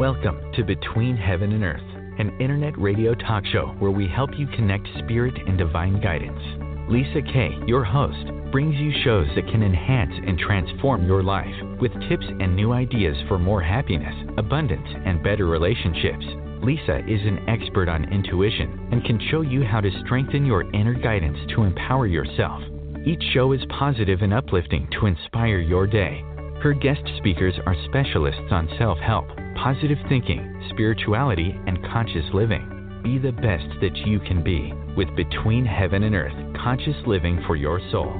Welcome to Between Heaven and Earth, an internet radio talk show where we help you connect spirit and divine guidance. Lisa K., your host, brings you shows that can enhance and transform your life with tips and new ideas for more happiness, abundance, and better relationships. Lisa is an expert on intuition and can show you how to strengthen your inner guidance to empower yourself. Each show is positive and uplifting to inspire your day. Her guest speakers are specialists on self help, positive thinking, spirituality, and conscious living. Be the best that you can be with Between Heaven and Earth Conscious Living for Your Soul.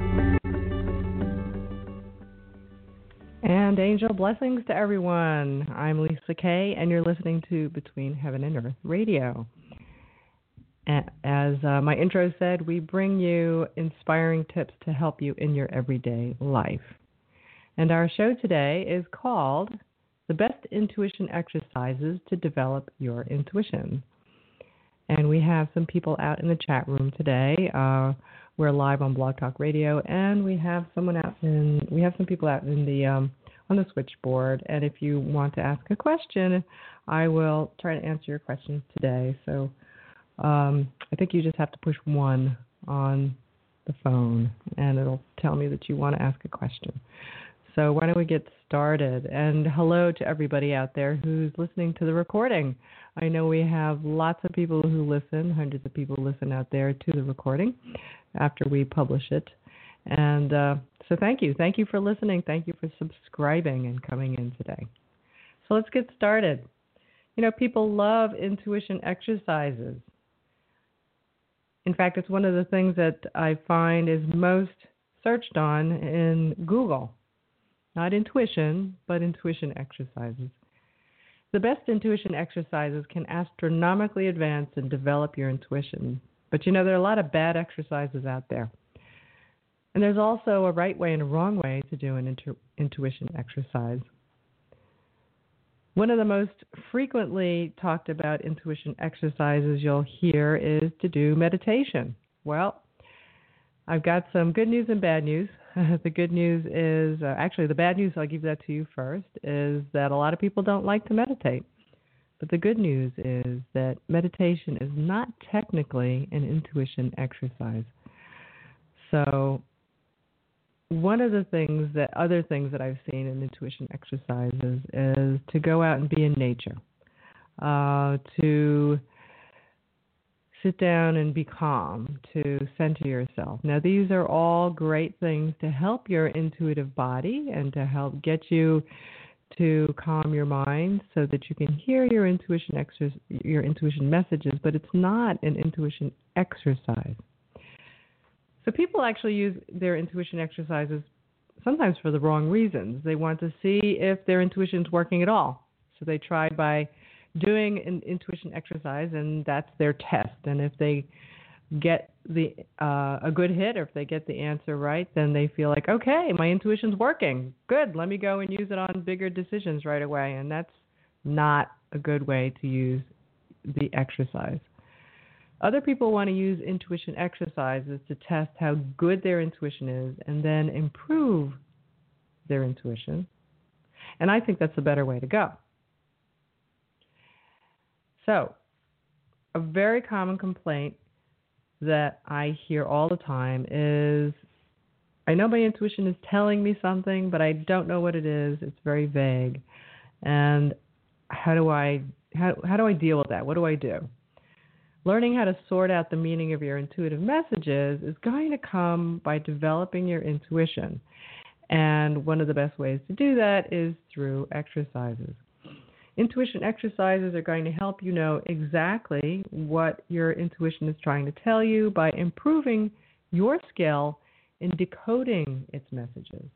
And angel blessings to everyone. I'm Lisa K., and you're listening to Between Heaven and Earth Radio. As uh, my intro said, we bring you inspiring tips to help you in your everyday life. And our show today is called The Best Intuition Exercises to Develop Your Intuition. And we have some people out in the chat room today. Uh, we're live on Blog Talk Radio, and we have someone out in we have some people out in the um, on the switchboard. And if you want to ask a question, I will try to answer your questions today. So um, I think you just have to push one on the phone, and it'll tell me that you want to ask a question. So why don't we get started? And hello to everybody out there who's listening to the recording. I know we have lots of people who listen, hundreds of people listen out there to the recording after we publish it. And uh, so thank you. Thank you for listening. Thank you for subscribing and coming in today. So let's get started. You know, people love intuition exercises. In fact, it's one of the things that I find is most searched on in Google. Not intuition, but intuition exercises. The best intuition exercises can astronomically advance and develop your intuition. But you know, there are a lot of bad exercises out there. And there's also a right way and a wrong way to do an intu- intuition exercise. One of the most frequently talked about intuition exercises you'll hear is to do meditation. Well, I've got some good news and bad news. the good news is uh, actually the bad news, I'll give that to you first, is that a lot of people don't like to meditate. But the good news is that meditation is not technically an intuition exercise. So, one of the things that other things that I've seen in intuition exercises is to go out and be in nature, uh, to sit down and be calm, to center yourself. Now, these are all great things to help your intuitive body and to help get you to calm your mind so that you can hear your intuition your intuition messages, but it's not an intuition exercise. So people actually use their intuition exercises sometimes for the wrong reasons. They want to see if their intuition is working at all. So they try by doing an intuition exercise, and that's their test. And if they get the uh, a good hit, or if they get the answer right, then they feel like, okay, my intuition's working. Good, let me go and use it on bigger decisions right away. And that's not a good way to use the exercise. Other people want to use intuition exercises to test how good their intuition is and then improve their intuition. And I think that's a better way to go. So, a very common complaint that I hear all the time is I know my intuition is telling me something, but I don't know what it is. It's very vague. And how do I how how do I deal with that? What do I do? Learning how to sort out the meaning of your intuitive messages is going to come by developing your intuition. And one of the best ways to do that is through exercises. Intuition exercises are going to help you know exactly what your intuition is trying to tell you by improving your skill in decoding its messages.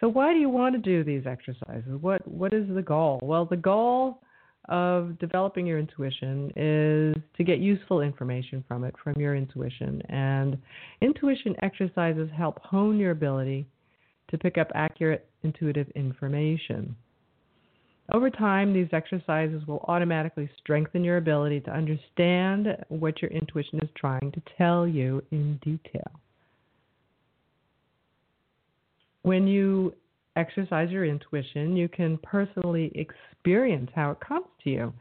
So why do you want to do these exercises? What what is the goal? Well, the goal of developing your intuition is to get useful information from it, from your intuition. And intuition exercises help hone your ability to pick up accurate intuitive information. Over time, these exercises will automatically strengthen your ability to understand what your intuition is trying to tell you in detail. When you exercise your intuition, you can personally experience how it comes to you.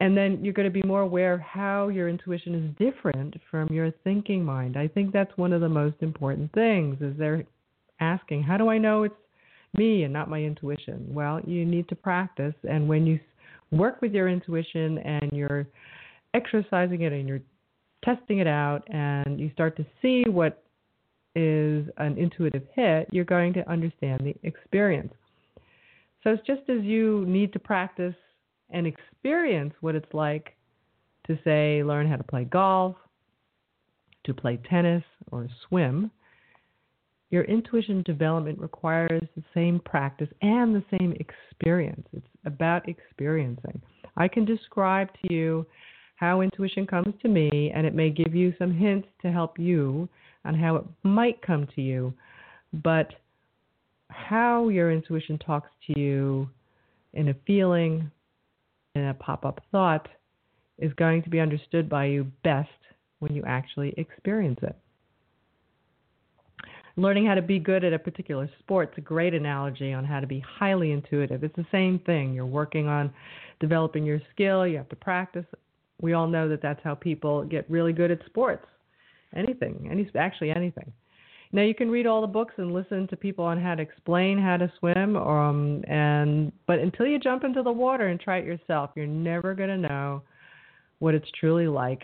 And then you're going to be more aware of how your intuition is different from your thinking mind. I think that's one of the most important things is they're asking, how do I know it's me and not my intuition? Well, you need to practice and when you work with your intuition and you're exercising it and you're testing it out and you start to see what is an intuitive hit, you're going to understand the experience. So it's just as you need to practice and experience what it's like to, say, learn how to play golf, to play tennis, or swim, your intuition development requires the same practice and the same experience. It's about experiencing. I can describe to you how intuition comes to me, and it may give you some hints to help you on how it might come to you. But how your intuition talks to you in a feeling, in a pop up thought, is going to be understood by you best when you actually experience it. Learning how to be good at a particular sport is a great analogy on how to be highly intuitive. It's the same thing. You're working on developing your skill, you have to practice we all know that that's how people get really good at sports. Anything, any actually anything. Now you can read all the books and listen to people on how to explain how to swim, um, and but until you jump into the water and try it yourself, you're never going to know what it's truly like,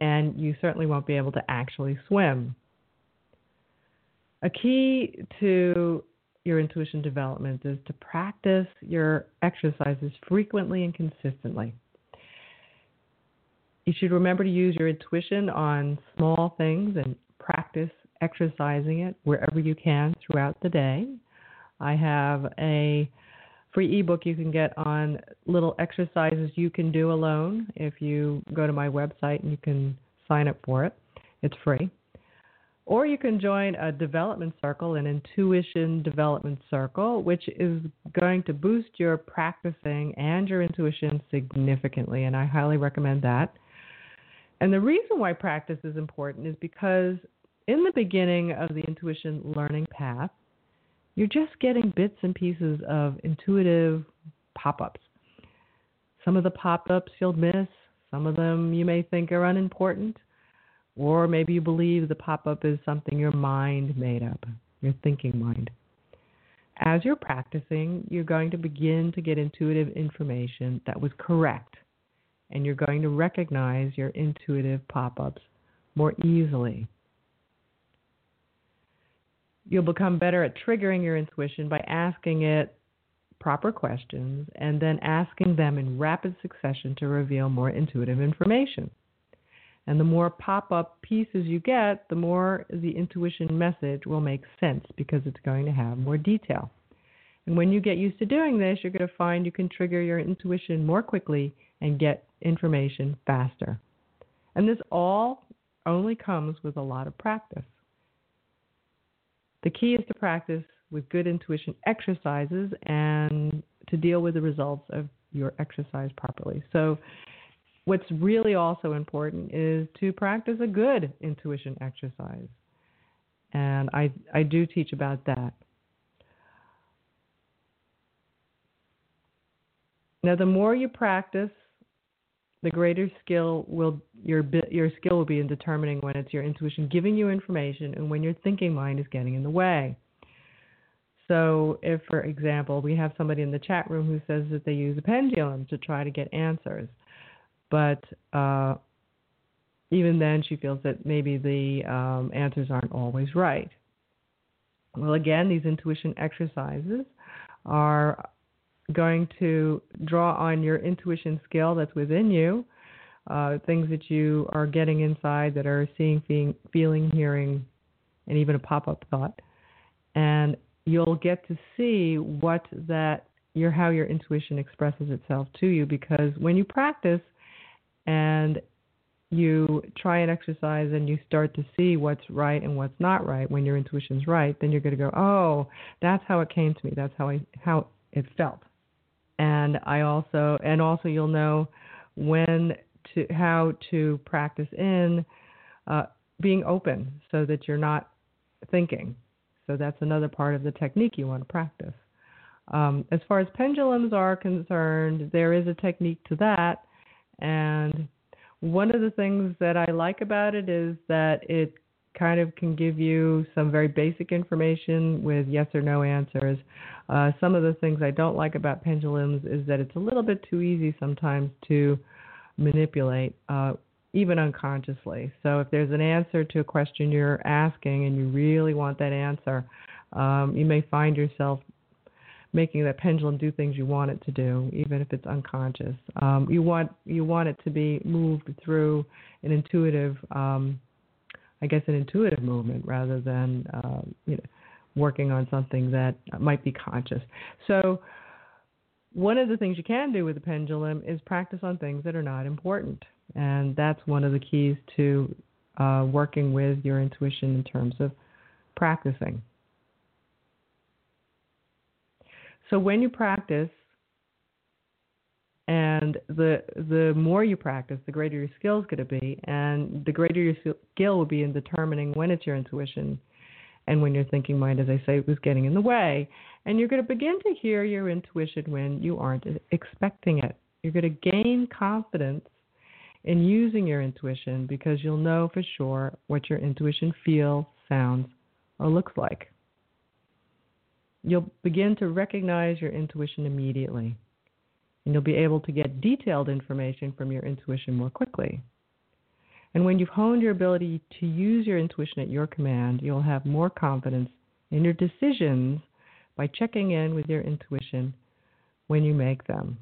and you certainly won't be able to actually swim. A key to your intuition development is to practice your exercises frequently and consistently you should remember to use your intuition on small things and practice exercising it wherever you can throughout the day. I have a free ebook you can get on little exercises you can do alone if you go to my website and you can sign up for it. It's free. Or you can join a development circle, an intuition development circle, which is going to boost your practicing and your intuition significantly. And I highly recommend that. And the reason why practice is important is because in the beginning of the intuition learning path, you're just getting bits and pieces of intuitive pop ups. Some of the pop ups you'll miss, some of them you may think are unimportant, or maybe you believe the pop up is something your mind made up, your thinking mind. As you're practicing, you're going to begin to get intuitive information that was correct and you're going to recognize your intuitive pop ups more easily. You'll become better at triggering your intuition by asking it proper questions and then asking them in rapid succession to reveal more intuitive information. And the more pop up pieces you get, the more the intuition message will make sense because it's going to have more detail. And when you get used to doing this, you're going to find you can trigger your intuition more quickly and get information faster. And this all only comes with a lot of practice. The key is to practice with good intuition exercises and to deal with the results of your exercise properly. So, what's really also important is to practice a good intuition exercise. And I, I do teach about that. Now, the more you practice, the greater skill will your your skill will be in determining when it's your intuition giving you information and when your thinking mind is getting in the way. So, if for example we have somebody in the chat room who says that they use a pendulum to try to get answers, but uh, even then she feels that maybe the um, answers aren't always right. Well, again, these intuition exercises are going to draw on your intuition skill that's within you, uh, things that you are getting inside that are seeing, feeling, feeling hearing, and even a pop up thought. And you'll get to see what that your how your intuition expresses itself to you because when you practice and you try an exercise and you start to see what's right and what's not right when your intuition's right then you're going to go oh that's how it came to me that's how i how it felt and I also and also you'll know when to how to practice in uh, being open so that you're not thinking. So that's another part of the technique you want to practice. Um, as far as pendulums are concerned, there is a technique to that. And one of the things that I like about it is that it kind of can give you some very basic information with yes or no answers. Uh, some of the things I don't like about pendulums is that it's a little bit too easy sometimes to manipulate, uh, even unconsciously. So if there's an answer to a question you're asking and you really want that answer, um, you may find yourself making that pendulum do things you want it to do, even if it's unconscious. Um, you want you want it to be moved through an intuitive um, I guess, an intuitive movement rather than uh, you know working on something that might be conscious. So one of the things you can do with the pendulum is practice on things that are not important, and that's one of the keys to uh, working with your intuition in terms of practicing. So when you practice, and the the more you practice, the greater your skill is going to be, and the greater your skill will be in determining when it's your intuition, and when your thinking mind, as I say, was getting in the way. And you're going to begin to hear your intuition when you aren't expecting it. You're going to gain confidence in using your intuition because you'll know for sure what your intuition feels, sounds, or looks like. You'll begin to recognize your intuition immediately and you'll be able to get detailed information from your intuition more quickly. And when you've honed your ability to use your intuition at your command, you'll have more confidence in your decisions by checking in with your intuition when you make them.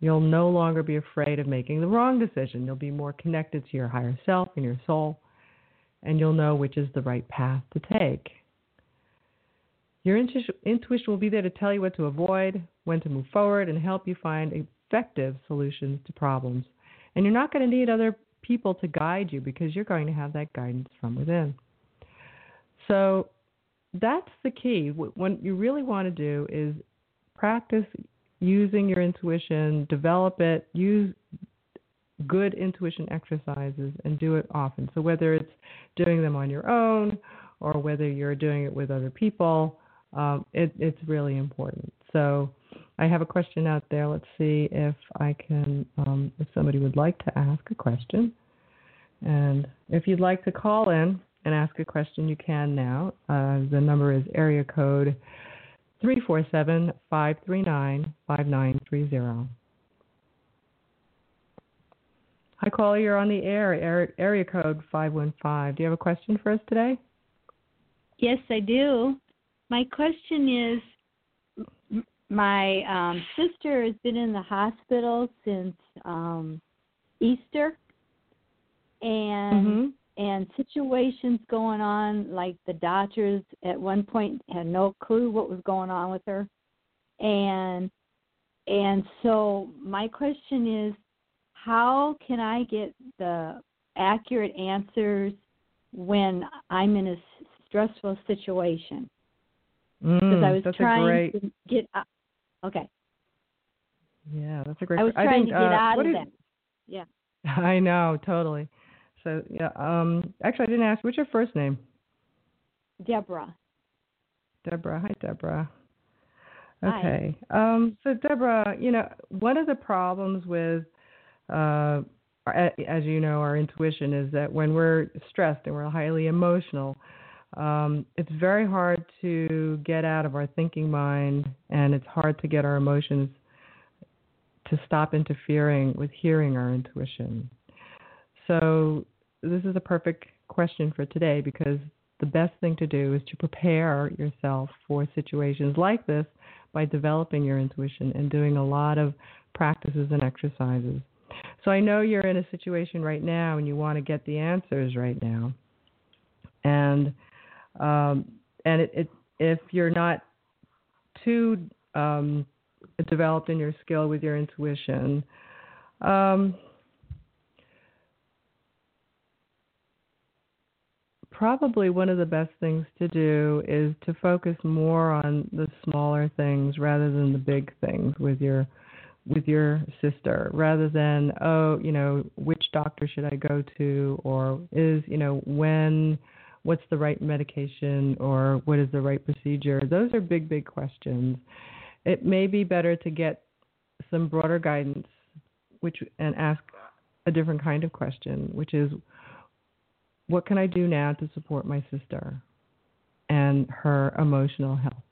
You'll no longer be afraid of making the wrong decision. You'll be more connected to your higher self and your soul, and you'll know which is the right path to take. Your intuition will be there to tell you what to avoid, when to move forward, and help you find effective solutions to problems. And you're not going to need other people to guide you because you're going to have that guidance from within. So that's the key. What you really want to do is practice using your intuition, develop it, use good intuition exercises, and do it often. So whether it's doing them on your own or whether you're doing it with other people, um, it, it's really important. So I have a question out there. Let's see if I can, um, if somebody would like to ask a question. And if you'd like to call in and ask a question, you can now. Uh, the number is area code 347 539 5930. Hi, caller. You're on the air. Area code 515. Do you have a question for us today? Yes, I do. My question is my um, sister has been in the hospital since um, Easter, and mm-hmm. and situations going on like the doctors at one point had no clue what was going on with her, and and so my question is, how can I get the accurate answers when I'm in a stressful situation? Because mm, I was trying great... to get out. Okay. Yeah, that's a great. I was trying I think, to get uh, out of is... that. Yeah. I know, totally. So yeah, um, actually, I didn't ask. What's your first name? Deborah. Deborah. Hi, Deborah. Okay. Hi. Um, so Deborah, you know, one of the problems with, uh, as you know, our intuition is that when we're stressed and we're highly emotional, um, it's very hard to get out of our thinking mind, and it's hard to get our emotions to stop interfering with hearing our intuition. So, this is a perfect question for today because the best thing to do is to prepare yourself for situations like this by developing your intuition and doing a lot of practices and exercises. So, I know you're in a situation right now and you want to get the answers right now. And um, and it, it, if you're not too um, developed in your skill with your intuition, um, probably one of the best things to do is to focus more on the smaller things rather than the big things with your with your sister rather than oh you know which doctor should i go to or is you know when what's the right medication or what is the right procedure. Those are big, big questions. It may be better to get some broader guidance, which and ask a different kind of question, which is, what can I do now to support my sister and her emotional health?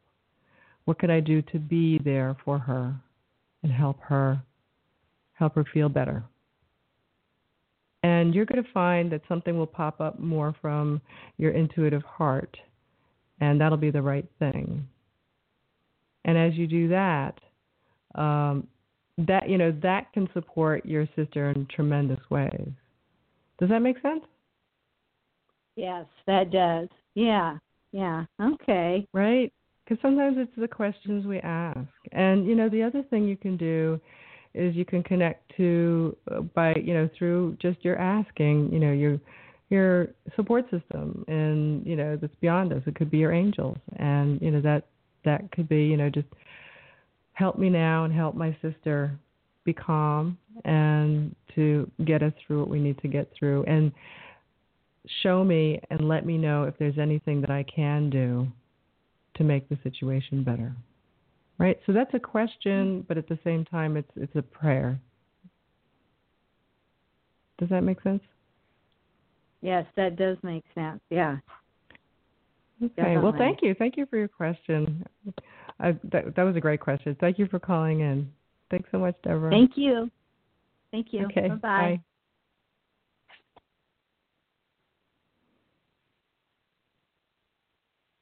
What can I do to be there for her and help her help her feel better? And you're going to find that something will pop up more from your intuitive heart, and that'll be the right thing. And as you do that, um, that you know that can support your sister in tremendous ways. Does that make sense? Yes, that does. Yeah, yeah. Okay. Right? Because sometimes it's the questions we ask. And, you know, the other thing you can do is you can connect to uh, by, you know, through just your asking, you know, your your support system and, you know, that's beyond us. It could be your angels. And, you know, that that could be, you know, just help me now and help my sister be calm and to get us through what we need to get through. And show me and let me know if there's anything that I can do to make the situation better. Right? So that's a question, mm-hmm. but at the same time it's it's a prayer. Does that make sense? Yes, that does make sense. Yeah. Okay. Definitely. Well, thank you. Thank you for your question. I, that, that was a great question. Thank you for calling in. Thanks so much, Deborah. Thank you. Thank you. Okay. Bye-bye. Bye.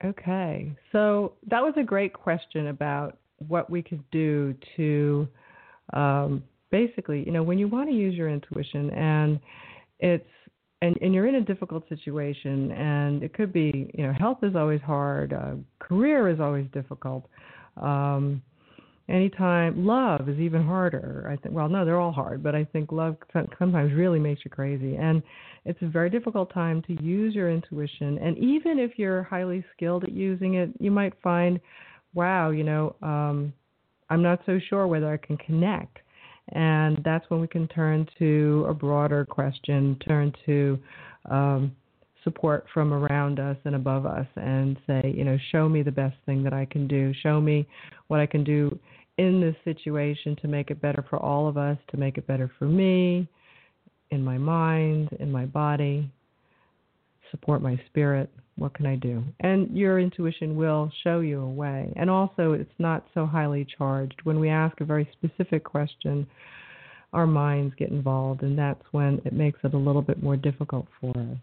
Okay, so that was a great question about what we could do to um, basically, you know, when you want to use your intuition and it's and, and you're in a difficult situation and it could be, you know, health is always hard, uh, career is always difficult. Um, anytime love is even harder i think well no they're all hard but i think love sometimes really makes you crazy and it's a very difficult time to use your intuition and even if you're highly skilled at using it you might find wow you know um i'm not so sure whether i can connect and that's when we can turn to a broader question turn to um support from around us and above us and say, you know, show me the best thing that I can do. Show me what I can do in this situation to make it better for all of us, to make it better for me, in my mind, in my body, support my spirit. What can I do? And your intuition will show you a way. And also, it's not so highly charged. When we ask a very specific question, our minds get involved, and that's when it makes it a little bit more difficult for us.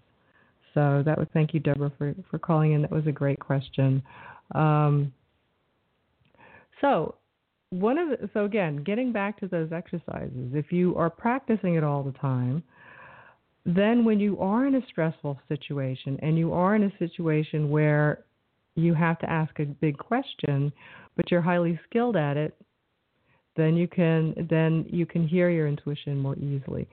So that was thank you, Deborah, for, for calling in. That was a great question. Um, so one of the, so again, getting back to those exercises, if you are practicing it all the time, then when you are in a stressful situation and you are in a situation where you have to ask a big question, but you're highly skilled at it, then you can then you can hear your intuition more easily.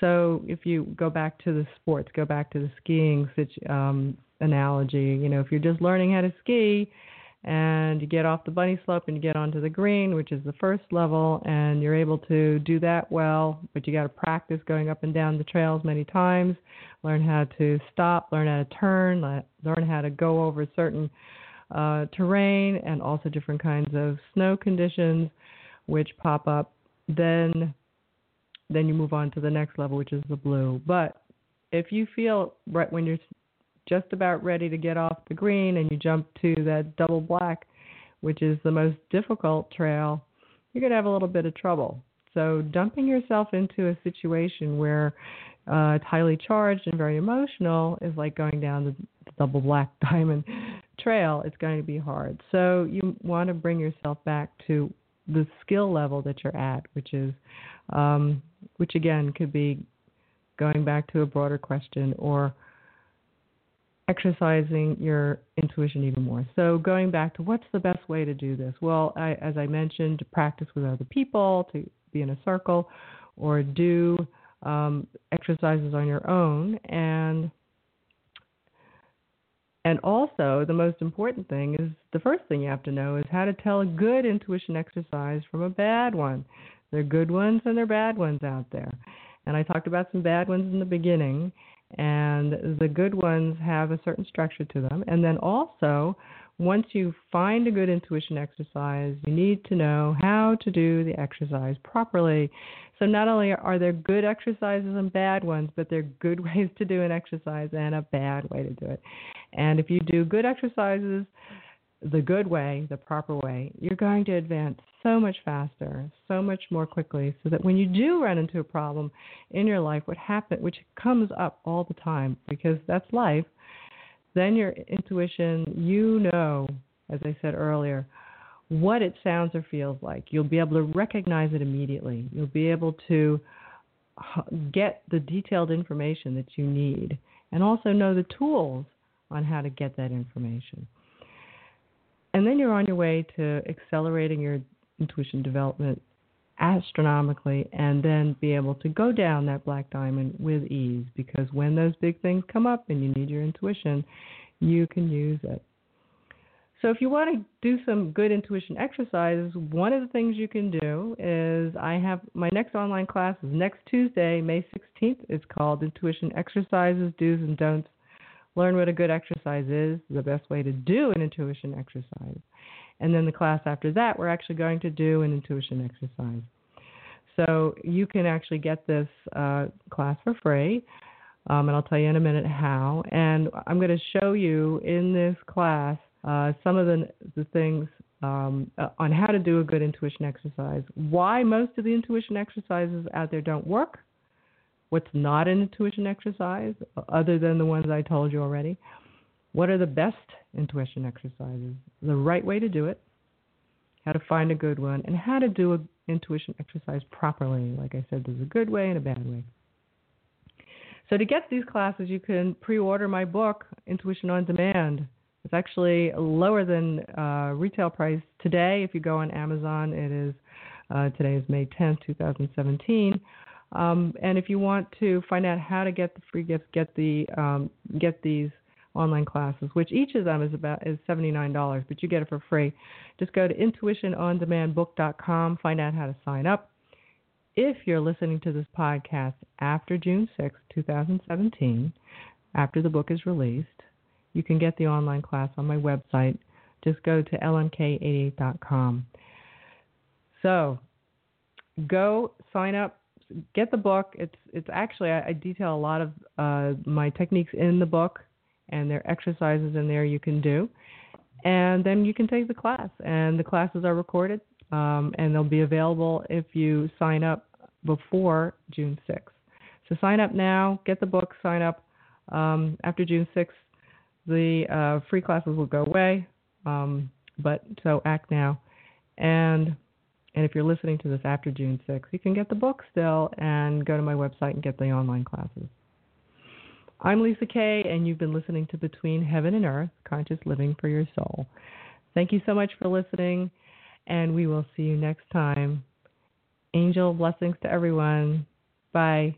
So if you go back to the sports, go back to the skiing um, analogy. You know, if you're just learning how to ski and you get off the bunny slope and you get onto the green, which is the first level, and you're able to do that well, but you got to practice going up and down the trails many times, learn how to stop, learn how to turn, learn how to go over certain uh, terrain and also different kinds of snow conditions which pop up. Then, then you move on to the next level, which is the blue. But if you feel right when you're just about ready to get off the green and you jump to that double black, which is the most difficult trail, you're going to have a little bit of trouble. So, dumping yourself into a situation where uh, it's highly charged and very emotional is like going down the, double black diamond trail. It's going to be hard. So, you want to bring yourself back to the skill level that you're at, which is, um, which again could be going back to a broader question or exercising your intuition even more. So, going back to what's the best way to do this? Well, I, as I mentioned, to practice with other people, to be in a circle, or do um, exercises on your own. And and also, the most important thing is the first thing you have to know is how to tell a good intuition exercise from a bad one. There are good ones and there are bad ones out there. And I talked about some bad ones in the beginning. And the good ones have a certain structure to them. And then also, once you find a good intuition exercise, you need to know how to do the exercise properly. So, not only are there good exercises and bad ones, but there are good ways to do an exercise and a bad way to do it. And if you do good exercises the good way, the proper way, you're going to advance so much faster, so much more quickly, so that when you do run into a problem in your life, what happen, which comes up all the time, because that's life then your intuition, you know, as I said earlier, what it sounds or feels like. You'll be able to recognize it immediately. You'll be able to get the detailed information that you need and also know the tools on how to get that information. And then you're on your way to accelerating your intuition development astronomically and then be able to go down that black diamond with ease because when those big things come up and you need your intuition, you can use it. So, if you want to do some good intuition exercises, one of the things you can do is I have my next online class is next Tuesday, May 16th. It's called Intuition Exercises, Do's and Don'ts. Learn what a good exercise is, the best way to do an intuition exercise. And then the class after that, we're actually going to do an intuition exercise. So you can actually get this uh, class for free. Um, and I'll tell you in a minute how. And I'm going to show you in this class uh, some of the, the things um, uh, on how to do a good intuition exercise, why most of the intuition exercises out there don't work, what's not an intuition exercise other than the ones I told you already, what are the best intuition exercises? The right way to do it, how to find a good one, and how to do an intuition exercise properly. Like I said, there's a good way and a bad way. So to get these classes, you can pre-order my book, Intuition on Demand. It's actually lower than uh, retail price today. If you go on Amazon, it is uh, today is May 10th, 2017. Um, and if you want to find out how to get the free gifts, get the um, get these online classes, which each of them is about is $79, but you get it for free. Just go to intuitionondemandbook.com, find out how to sign up. If you're listening to this podcast after June 6, 2017, after the book is released, you can get the online class on my website. Just go to lmk88.com. So, go sign up get the book. It's it's actually I, I detail a lot of uh, my techniques in the book and there are exercises in there you can do. And then you can take the class, and the classes are recorded, um, and they'll be available if you sign up before June 6th. So sign up now, get the book, sign up. Um, after June 6th, the uh, free classes will go away, um, but so act now. And and if you're listening to this after June 6th, you can get the book still and go to my website and get the online classes. I'm Lisa K., and you've been listening to Between Heaven and Earth Conscious Living for Your Soul. Thank you so much for listening, and we will see you next time. Angel blessings to everyone. Bye.